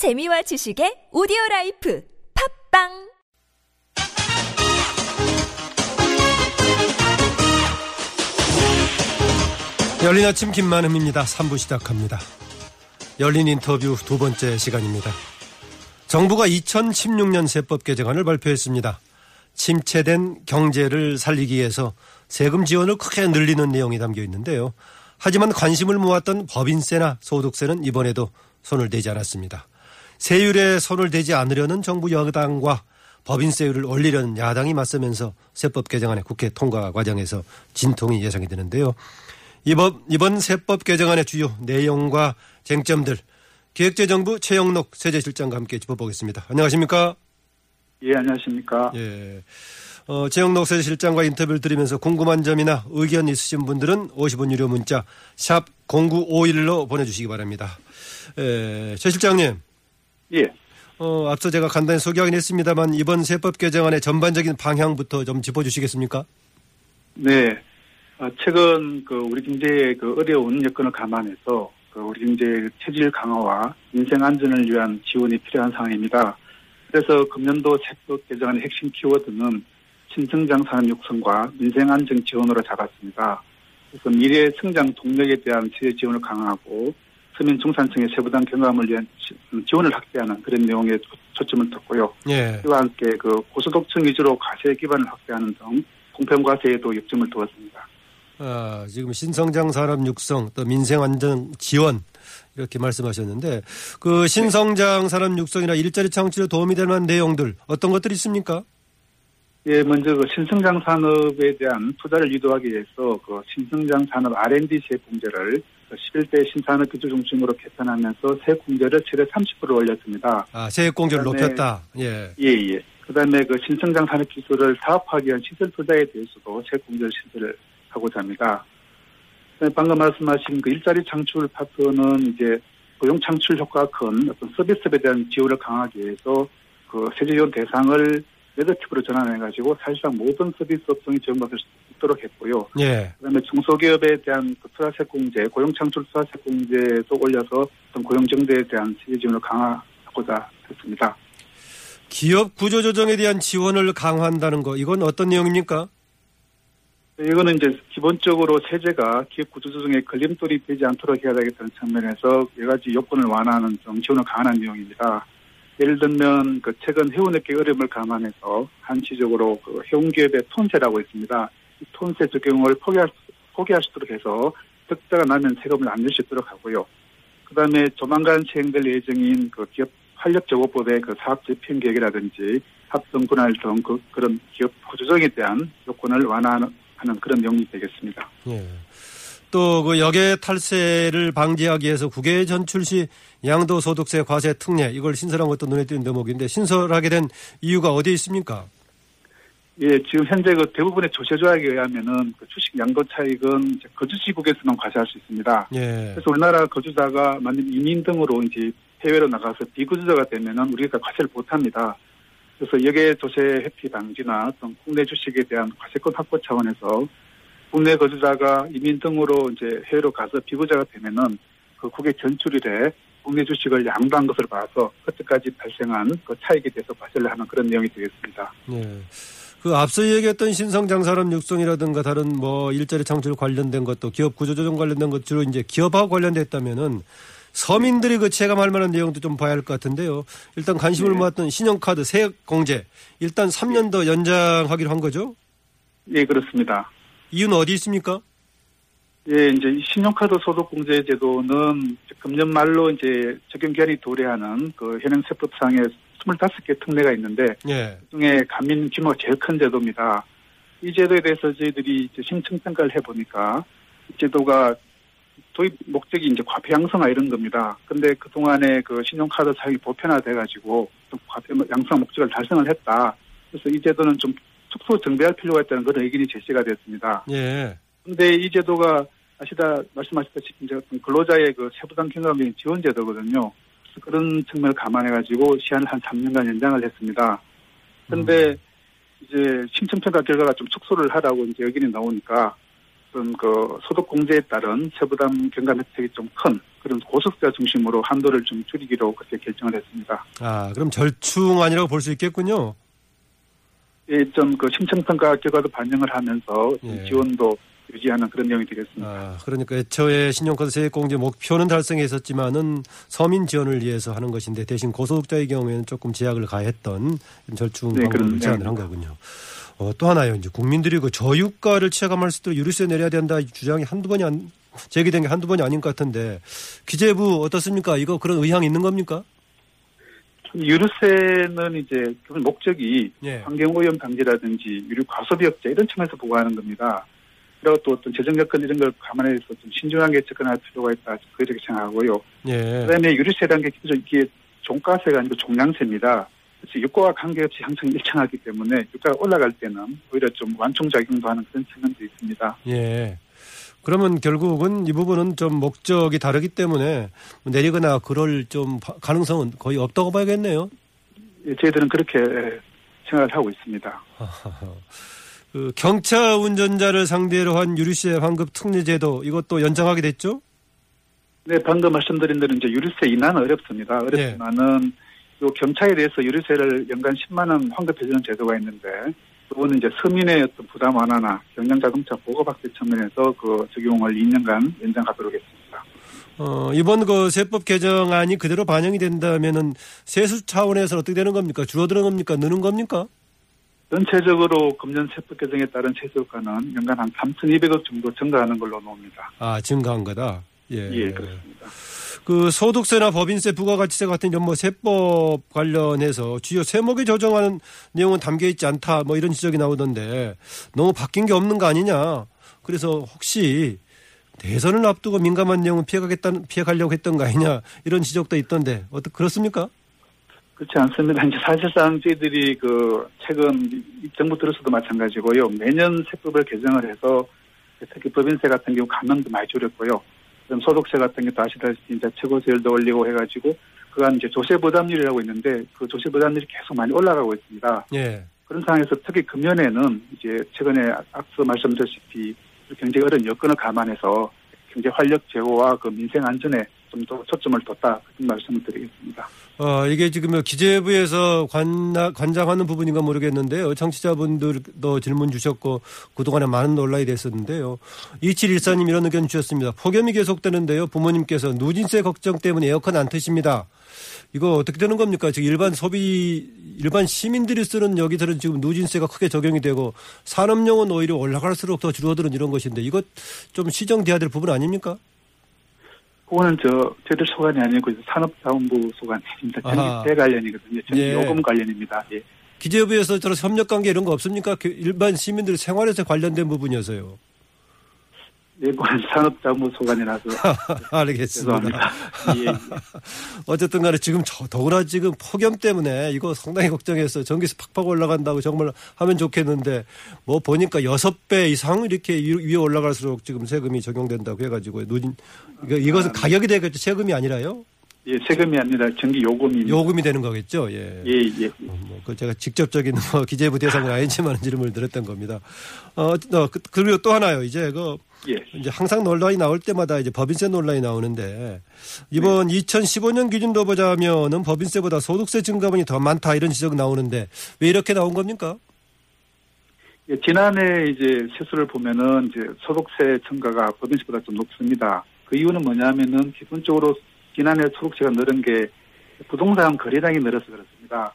재미와 지식의 오디오 라이프 팟빵 열린 아침 김만흠입니다. 3부 시작합니다. 열린 인터뷰 두 번째 시간입니다. 정부가 2016년 세법 개정안을 발표했습니다. 침체된 경제를 살리기 위해서 세금 지원을 크게 늘리는 내용이 담겨 있는데요. 하지만 관심을 모았던 법인세나 소득세는 이번에도 손을 대지 않았습니다. 세율에 손을 대지 않으려는 정부 여당과 법인세율을 올리려는 야당이 맞서면서 세법 개정안의 국회 통과 과정에서 진통이 예상이 되는데요. 이번, 이번 세법 개정안의 주요 내용과 쟁점들 기획재정부 최영록 세제실장과 함께 짚어보겠습니다. 안녕하십니까? 예, 안녕하십니까? 예. 어, 최영록 세제실장과 인터뷰를 드리면서 궁금한 점이나 의견 있으신 분들은 50원 유료 문자 샵 0951로 보내주시기 바랍니다. 예, 최 실장님. 예. 어, 앞서 제가 간단히 소개하긴 했습니다만 이번 세법 개정안의 전반적인 방향부터 좀 짚어주시겠습니까? 네. 어, 최근 그 우리 경제의 그 어려운 여건을 감안해서 그 우리 경제의 체질 강화와 민생 안전을 위한 지원이 필요한 상황입니다. 그래서 금년도 세법 개정안의 핵심 키워드는 신성장 산업 육성과 민생 안정 지원으로 잡았습니다. 그래서 미래 성장 동력에 대한 세제 지원을 강화하고 서민 중산층의 세부담 경감을 위한 지원을 확대하는 그런 내용에 초점을 뒀고요. 예. 이와 함께 그 고소득층 위주로 과세 기반을 확대하는 등 공평 과세에도 역점을 두었습니다. 아, 지금 신성장 산업 육성 또 민생 안정 지원 이렇게 말씀하셨는데 그 신성장 산업 육성이나 일자리 창출에 도움이 될 만한 내용들 어떤 것들이 있습니까? 예, 먼저 그 신성장 산업에 대한 투자를 유도하기 위해서 그 신성장 산업 R&D 세액 공제를 11대 신산업 기조 중심으로 개편하면서 세액 공제를 최대 30% 올렸습니다. 아, 세액 공제를 그다음에- 높였다. 예. 예, 예. 그다음에 그 신성장 산업 기술을 사업화하기 위한 시설 투자에 대해서도 세액 공제를 실시를 하고자 합니다. 그다음에 방금 말씀하신 그 일자리 창출 파트는 이제 고용 창출 효과가 큰 어떤 서비스에 대한 지원을 강화하기 위해서 그 세제 지원 대상을 네거티브로 전환해가지고 사실상 모든 서비스 업종이 지원받을 수 있도록 했고요. 예. 그다음에 중소기업에 대한 그 투자세 공제, 고용 창출 투자세 공제도 올려서 어떤 고용 정대에 대한 세제 지원을 강화하고자 했습니다. 기업 구조 조정에 대한 지원을 강화한다는 거 이건 어떤 내용입니까? 이거는 이제 기본적으로 세제가 기업 구조조정에 걸림돌이 되지 않도록 해야 되겠다는 측면에서 여러 가지 요건을 완화하는 좀 지원을 강화한 내용입니다. 예를 들면 그 최근 해운업계 어려움을 감안해서 한시적으로 그 해운기업의 톤세라고 있습니다. 이 톤세 적용을 포기할, 수- 포기할 수 있도록 해서 득자가 나면 세금을 안 낼 수 있도록 하고요. 그 다음에 조만간 시행될 예정인 그 기업 활력적업법의 그 사업 집행 계획이라든지 합성 분할 등 그, 그런 기업 구조정에 대한 요건을 완화하는 하는 그런 내용이 되겠습니다. 예. 또 그 역외 탈세를 방지하기 위해서 국외 전출 시 양도소득세 과세 특례 이걸 신설한 것도 눈에 띄는 대목인데 신설하게 된 이유가 어디에 있습니까? 예, 지금 현재 그 대부분의 조세 조약에 의하면은 그 주식 양도 차익은 이제 거주지국에서만 과세할 수 있습니다. 예. 그래서 우리나라 거주자가 만약 이민 등으로 이제 해외로 나가서 비거주자가 되면은 우리가 과세를 못합니다. 그래서 역외 조세 회피 방지나 어떤 국내 주식에 대한 과세권 확보 차원에서 국내 거주자가 이민 등으로 이제 해외로 가서 비거주자가 되면은 그 국외 전출일에 국내 주식을 양도한 것을 봐서 그때까지 발생한 그 차익에 대해서 과세를 하는 그런 내용이 되겠습니다. 예. 그 앞서 얘기했던 신성장 산업 육성이라든가 다른 뭐 일자리 창출 관련된 것도 기업 구조 조정 관련된 것 주로 이제 기업하고 관련됐다면은 서민들이 그 체감할 만한 내용도 좀 봐야 할 것 같은데요. 일단 관심을 네. 모았던 신용카드 세액 공제 일단 3년 더 연장하기로 한 거죠. 예, 그렇습니다. 이유는 어디 있습니까? 예, 이제 이 신용카드 소득공제 제도는 금년 말로 이제 적용 기한이 도래하는 그 현행 세법상에 25개 특례가 있는데 예. 그중에 가민 규모가 제일 큰 제도입니다. 이 제도에 대해서 저희들이 심층 평가를 해보니까 이 제도가 도입 목적이 이제 과표 양성화 이런 겁니다. 근데 그 동안에 그 신용카드 사용이 보편화돼가지고 좀 과표 양성 목적을 달성을 했다. 그래서 이 제도는 좀 축소 정비할 필요가 있다는 그런 의견이 제시가 됐습니다. 예. 근데 이 제도가 아시다 말씀하셨다시피 이제 근로자의 그 세부담 경감인 지원 제도거든요. 그런 측면을 감안해 가지고 시한을 한 3년간 연장을 했습니다. 근데 이제 심층평가 결과가 좀 축소를 하라고 이제 의견이 나오니까 어떤 그 소득 공제에 따른 세부담 경감 혜택이 좀 큰 그런 고속자 중심으로 한도를 좀 줄이기로 그렇게 결정을 했습니다. 아, 그럼 절충안이라고 볼 수 있겠군요. 예, 좀그 심층평가 결과도 반영을 하면서 예. 지원도 유지하는 그런 내용이 되겠습니다. 아, 그러니까 애초에 신용카드 세액공제 목표는 달성했었지만은 서민 지원을 위해서 하는 것인데 대신 고소득자의 경우에는 조금 제약을 가했던 절충 네, 방법을 그런 제안을 한 거군요. 어, 또 하나요. 이제 국민들이 그 저유가를 체감할 수 있도록 유류세 내려야 된다 이 주장이 한두 번이 안, 제기된 게 한두 번이 아닌 것 같은데 기재부 어떻습니까? 이거 그런 의향이 있는 겁니까? 유류세는 이제 그 목적이 예. 환경오염 방지라든지 유류 과소비 억제 이런 측면에서 보고하는 겁니다. 그리고 또 어떤 재정 여건 이런 걸 감안해서 좀 신중하게 접근할 필요가 있다. 그렇게 생각하고요. 예. 그다음에 유류세라는 게 기본적으로 이게 종가세가 아니고 종량세입니다. 그래서 유가와 관계없이 항상 일정하기 때문에 유가가 올라갈 때는 오히려 좀 완충작용도 하는 그런 측면도 있습니다. 예. 그러면 결국은 이 부분은 좀 목적이 다르기 때문에 내리거나 그럴 좀 바- 가능성은 거의 없다고 봐야겠네요. 예, 저희들은 그렇게 생각을 하고 있습니다. 그 경차 운전자를 상대로 한 유류세 환급 특례 제도 이것도 연장하게 됐죠? 네, 방금 말씀드린 대로 이제 유류세 인하는 어렵습니다. 어렵지만은 요 경차에 대해서 유류세를 연간 10만 원 환급해주는 제도가 있는데 그거는 이제 서민의 어떤 부담 완화나 경량자동차 보급 확대 측면에서 그 적용을 2년간 연장하도록 했습니다. 어, 이번 그 세법 개정안이 그대로 반영이 된다면은 세수 차원에서 어떻게 되는 겁니까? 줄어드는 겁니까? 느는 겁니까? 전체적으로 금년 세법 개정에 따른 세수효과는 연간 한 3,200억 정도 증가하는 걸로 나옵니다. 아, 증가한 거다. 예. 예, 그렇습니다. 그 소득세나 법인세, 부가가치세 같은 이런 뭐 세법 관련해서 주요 세목에 조정하는 내용은 담겨 있지 않다. 뭐 이런 지적이 나오던데 너무 바뀐 게 없는 거 아니냐. 그래서 혹시 대선을 앞두고 민감한 내용은 피해가겠다는 피해가려고 했던 거 아니냐 이런 지적도 있던데 어떻 그렇습니까? 그렇지 않습니다. 이제 사실상 저희들이 그 최근 이 정부 들어서도 마찬가지고요. 매년 세법을 개정을 해서 특히 법인세 같은 경우 감면도 많이 줄였고요. 그럼 소득세 같은 경우도 아시다시피 이제 최고세율도 올리고 해가지고 그간 이제 조세 부담률이라고 있는데 그 조세 부담률이 계속 많이 올라가고 있습니다. 예. 그런 상황에서 특히 금년에는 이제 최근에 앞서 말씀드렸다시피 경제 어려운 여건을 감안해서 경제 활력 제고와 그 민생 안전에 좀 더 초점을 뒀다 말씀을 드리겠습니다. 어, 이게 지금 뭐 기재부에서 관, 관장하는 부분인가 모르겠는데요. 청취자분들도 질문 주셨고 그동안에 많은 논란이 됐었는데요. 2714님 이런 의견 주셨습니다. 폭염이 계속되는데요. 부모님께서 누진세 걱정 때문에 에어컨 안 트십니다. 이거 어떻게 되는 겁니까? 지금 일반 소비, 일반 시민들이 쓰는 여기서는 지금 누진세가 크게 적용이 되고 산업용은 오히려 올라갈수록 더 줄어드는 이런 것인데 이것 좀 시정돼야 될 부분 아닙니까? 그거는 저 저희들 소관이 아니고 산업자원부 소관입니다. 전기세 관련이거든요. 전기 예. 요금 관련입니다. 예. 기재부에서 저런 협력 관계 이런 거 없습니까? 그 일반 시민들 생활에서 관련된 부분이어서요. 예, 그건 산업자원부 소관이라서 알겠습니다. 예, 예. 어쨌든 간에 지금 저, 더구나 지금 폭염 때문에 이거 상당히 걱정해서 전기세 팍팍 올라간다고 정말 하면 좋겠는데 뭐 보니까 여섯 배 이상 이렇게 위- 위에 올라갈수록 지금 세금이 적용된다고 해가지고 이거 이것은 가격이 되겠죠. 세금이 아니라요. 예, 세금이 아니라 전기 요금입니다. 요금이 되는 거겠죠. 예. 예, 예. 어, 뭐, 그 제가 직접적인 뭐 기재부 대상은 아니지만 질문을 드렸던 겁니다. 어, 어, 그- 그리고 또 하나요. 이제 그 예. 이제 항상 논란이 나올 때마다 이제 법인세 논란이 나오는데 이번 2015년 기준으로 보자면은 법인세보다 소득세 증가분이 더 많다 이런 지적 나오는데 왜 이렇게 나온 겁니까? 예, 지난해 이제 세수를 보면은 이제 소득세 증가가 법인세보다 좀 높습니다. 그 이유는 뭐냐면은 기본적으로 지난해 소득세가 늘은 게 부동산 거래량이 늘어서 그렇습니다.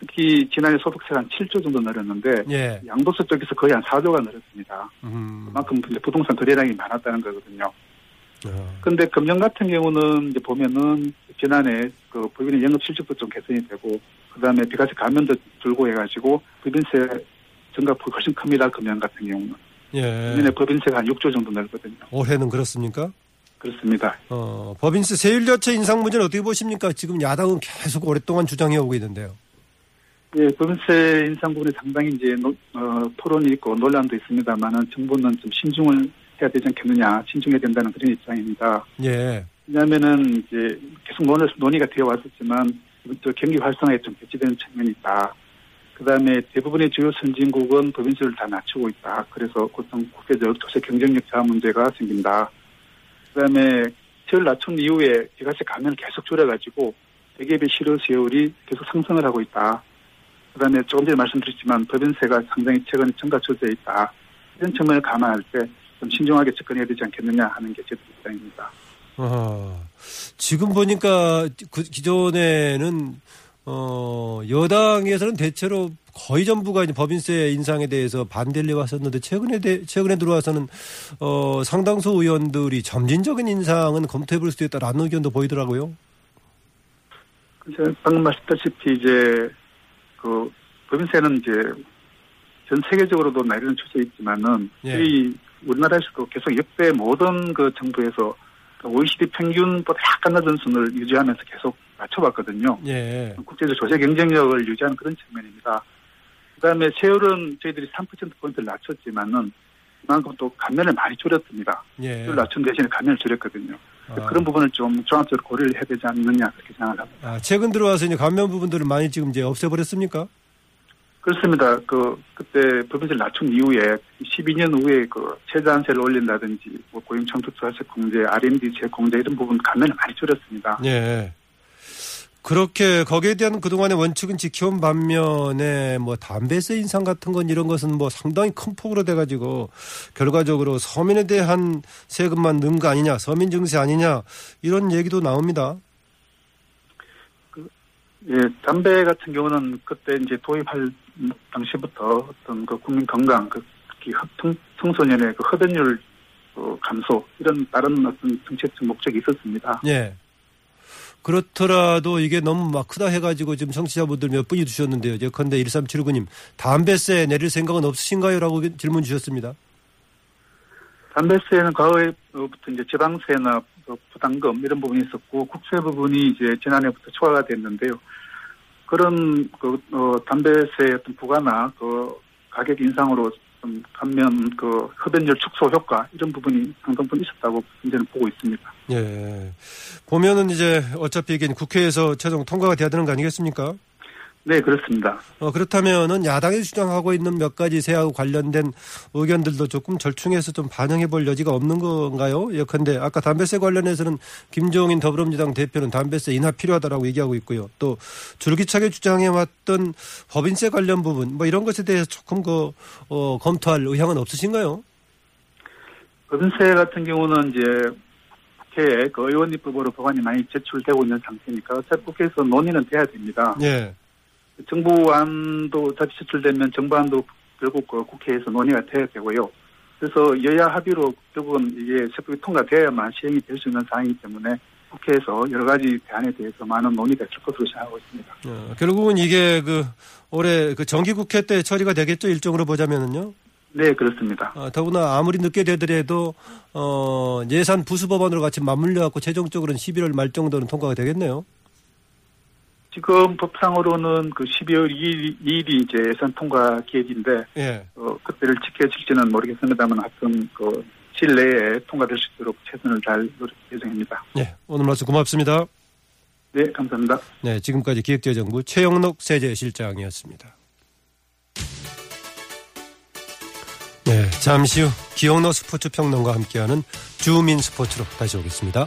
특히 지난해 소득세가 한 7조 정도 늘었는데 예. 양도세 쪽에서 거의 한 4조가 늘었습니다. 음. 그만큼 부동산 거래량이 많았다는 거거든요. 어, 근데 금년 같은 경우는 이제 보면은 지난해 그 법인의 영업 실적도 좀 개선이 되고 그다음에 비과세 감면도 줄고 해가지고 법인세 증가폭이 훨씬 큽니다. 금년 같은 경우는 예. 금년에 법인세가 한 6조 정도 늘거든요. 올해는 그렇습니까? 그렇습니다. 어, 법인세 세율 자체 인상 문제는 어떻게 보십니까? 지금 야당은 계속 오랫동안 주장해 오고 있는데요. 예, 법인세 인상 부분에 상당히 이제 노- 어, 토론이 있고 논란도 있습니다만은 정부는 좀 신중을 해야 되지 않겠느냐, 신중해야 된다는 그런 입장입니다. 예. 왜냐하면은 이제 계속 논의, 논의가 되어 왔었지만 또 경기 활성화에 좀 배치되는 측면이 있다. 그 다음에 대부분의 주요 선진국은 법인세를 다 낮추고 있다. 그래서 고통 국제적 조세 경쟁력 저하 문제가 생긴다. 그 다음에 세율 낮춘 이후에 기가세 감면을 계속 줄여가지고 대기업의 실효 세율이 계속 상승을 하고 있다. 그다음에 조금 전에 말씀드렸지만 법인세가 상당히 최근에 증가조되어 있다. 이런 측면을 감안할 때 좀 신중하게 접근해야 되지 않겠느냐 하는 게 제 입장입니다. 아, 지금 보니까 그 기존에는 어, 여당에서는 대체로 거의 전부가 이제 법인세 인상에 대해서 반대를 해왔었는데 최근에 대, 최근에 들어와서는 어, 상당수 의원들이 점진적인 인상은 검토해 볼 수도 있다라는 의견도 보이더라고요. 방금 말씀다시피 이제 그 법인세는 이제 전 세계적으로도 내리는 추세 있지만은 예. 이 우리나라에서도 계속 역대 모든 그 정부에서 OECD 평균보다 약간 낮은 순을 유지하면서 계속 낮춰봤거든요. 예. 국제적 조세 경쟁력을 유지하는 그런 측면입니다. 그다음에 세율은 저희들이 3%포인트를 낮췄지만은 그만큼 또 감면을 많이 줄였습니다. 예. 낮춘 대신에 감면을 줄였거든요. 아, 그런 부분을 좀 종합적으로 고려를 해야 되지 않느냐 그렇게 생각을 합니다. 아, 최근 들어와서 이제 감면 부분들을 많이 지금 이제 없애버렸습니까? 그렇습니다. 그 그때 법인세를 낮춘 이후에 12년 후에 그 최저한세를 올린다든지 뭐 고용 창출자세 공제, R&D 재 공제 이런 부분 감면을 많이 줄였습니다. 예. 그렇게 거기에 대한 그동안의 원칙은 지켜온 반면에 뭐 담배세 인상 같은 건 이런 것은 뭐 상당히 큰 폭으로 돼가지고 결과적으로 서민에 대한 세금만 넣은 거 아니냐, 서민 증세 아니냐 이런 얘기도 나옵니다. 예, 담배 같은 경우는 그때 이제 도입할 당시부터 어떤 그 국민 건강, 그 특히 청, 청소년의 그 흡연율 어, 감소 이런 다른 어떤 정책적 목적이 있었습니다. 예. 그렇더라도 이게 너무 막 크다 해가지고 지금 청취자분들 몇 분이 주셨는데요. 예컨대 1379님 담배세 내릴 생각은 없으신가요? 라고 질문 주셨습니다. 담배세는 과거에부터 이제 지방세나 그 부담금 이런 부분이 있었고 국세 부분이 이제 지난해부터 초과가 됐는데요. 그런 그 어, 담배세 어떤 부과나 그 가격 인상으로 좀 감면 그 흡연율 축소 효과 이런 부분이 상당 부분 있었다고 이제는 보고 있습니다. 예. 보면은 이제 어차피 이게 국회에서 최종 통과가 돼야 되는 거 아니겠습니까? 네 그렇습니다. 어, 그렇다면은 야당이 주장하고 있는 몇 가지 세하고 관련된 의견들도 조금 절충해서 좀 반영해 볼 여지가 없는 건가요? 예컨대 아까 담배세 관련해서는 김종인 더불어민주당 대표는 담배세 인하 필요하다라고 얘기하고 있고요. 또 줄기차게 주장해 왔던 법인세 관련 부분 뭐 이런 것에 대해서 조금 그 어, 검토할 의향은 없으신가요? 법인세 같은 경우는 이제 국회에 그 의원 입법으로 법안이 많이 제출되고 있는 상태니까 어차피 국회에서 논의는 돼야 됩니다. 예. 정부안도 어차피 제출되면 정부안도 결국 그 국회에서 논의가 돼야 되고요. 그래서 여야 합의로 결국은 이게 세법이 통과되어야만 시행이 될 수 있는 사항이기 때문에 국회에서 여러 가지 대안에 대해서 많은 논의가 있을 것으로 생각하고 있습니다. 어, 결국은 이게 그 올해 그 정기국회 때 처리가 되겠죠 일정으로 보자면은요. 네, 그렇습니다. 어, 더구나 아무리 늦게 되더라도 어, 예산 부수 법안으로 같이 맞물려 갖고 최종적으로는 11월 말 정도는 통과가 되겠네요. 지금 법상으로는 그 12월 2일, 2일이 이제 예산 통과 기획인데 예. 어, 그때를 지켜질지는 모르겠습니다만 하여튼 그 실내에 통과될 수 있도록 최선을 다할 노력 예정입니다. 예. 오늘 말씀 고맙습니다. 네, 감사합니다. 네, 지금까지 기획재정부 최영록 세제실장이었습니다. 네, 잠시 후 기영로 스포츠 평론가 함께하는 주민 스포츠로 다시 오겠습니다.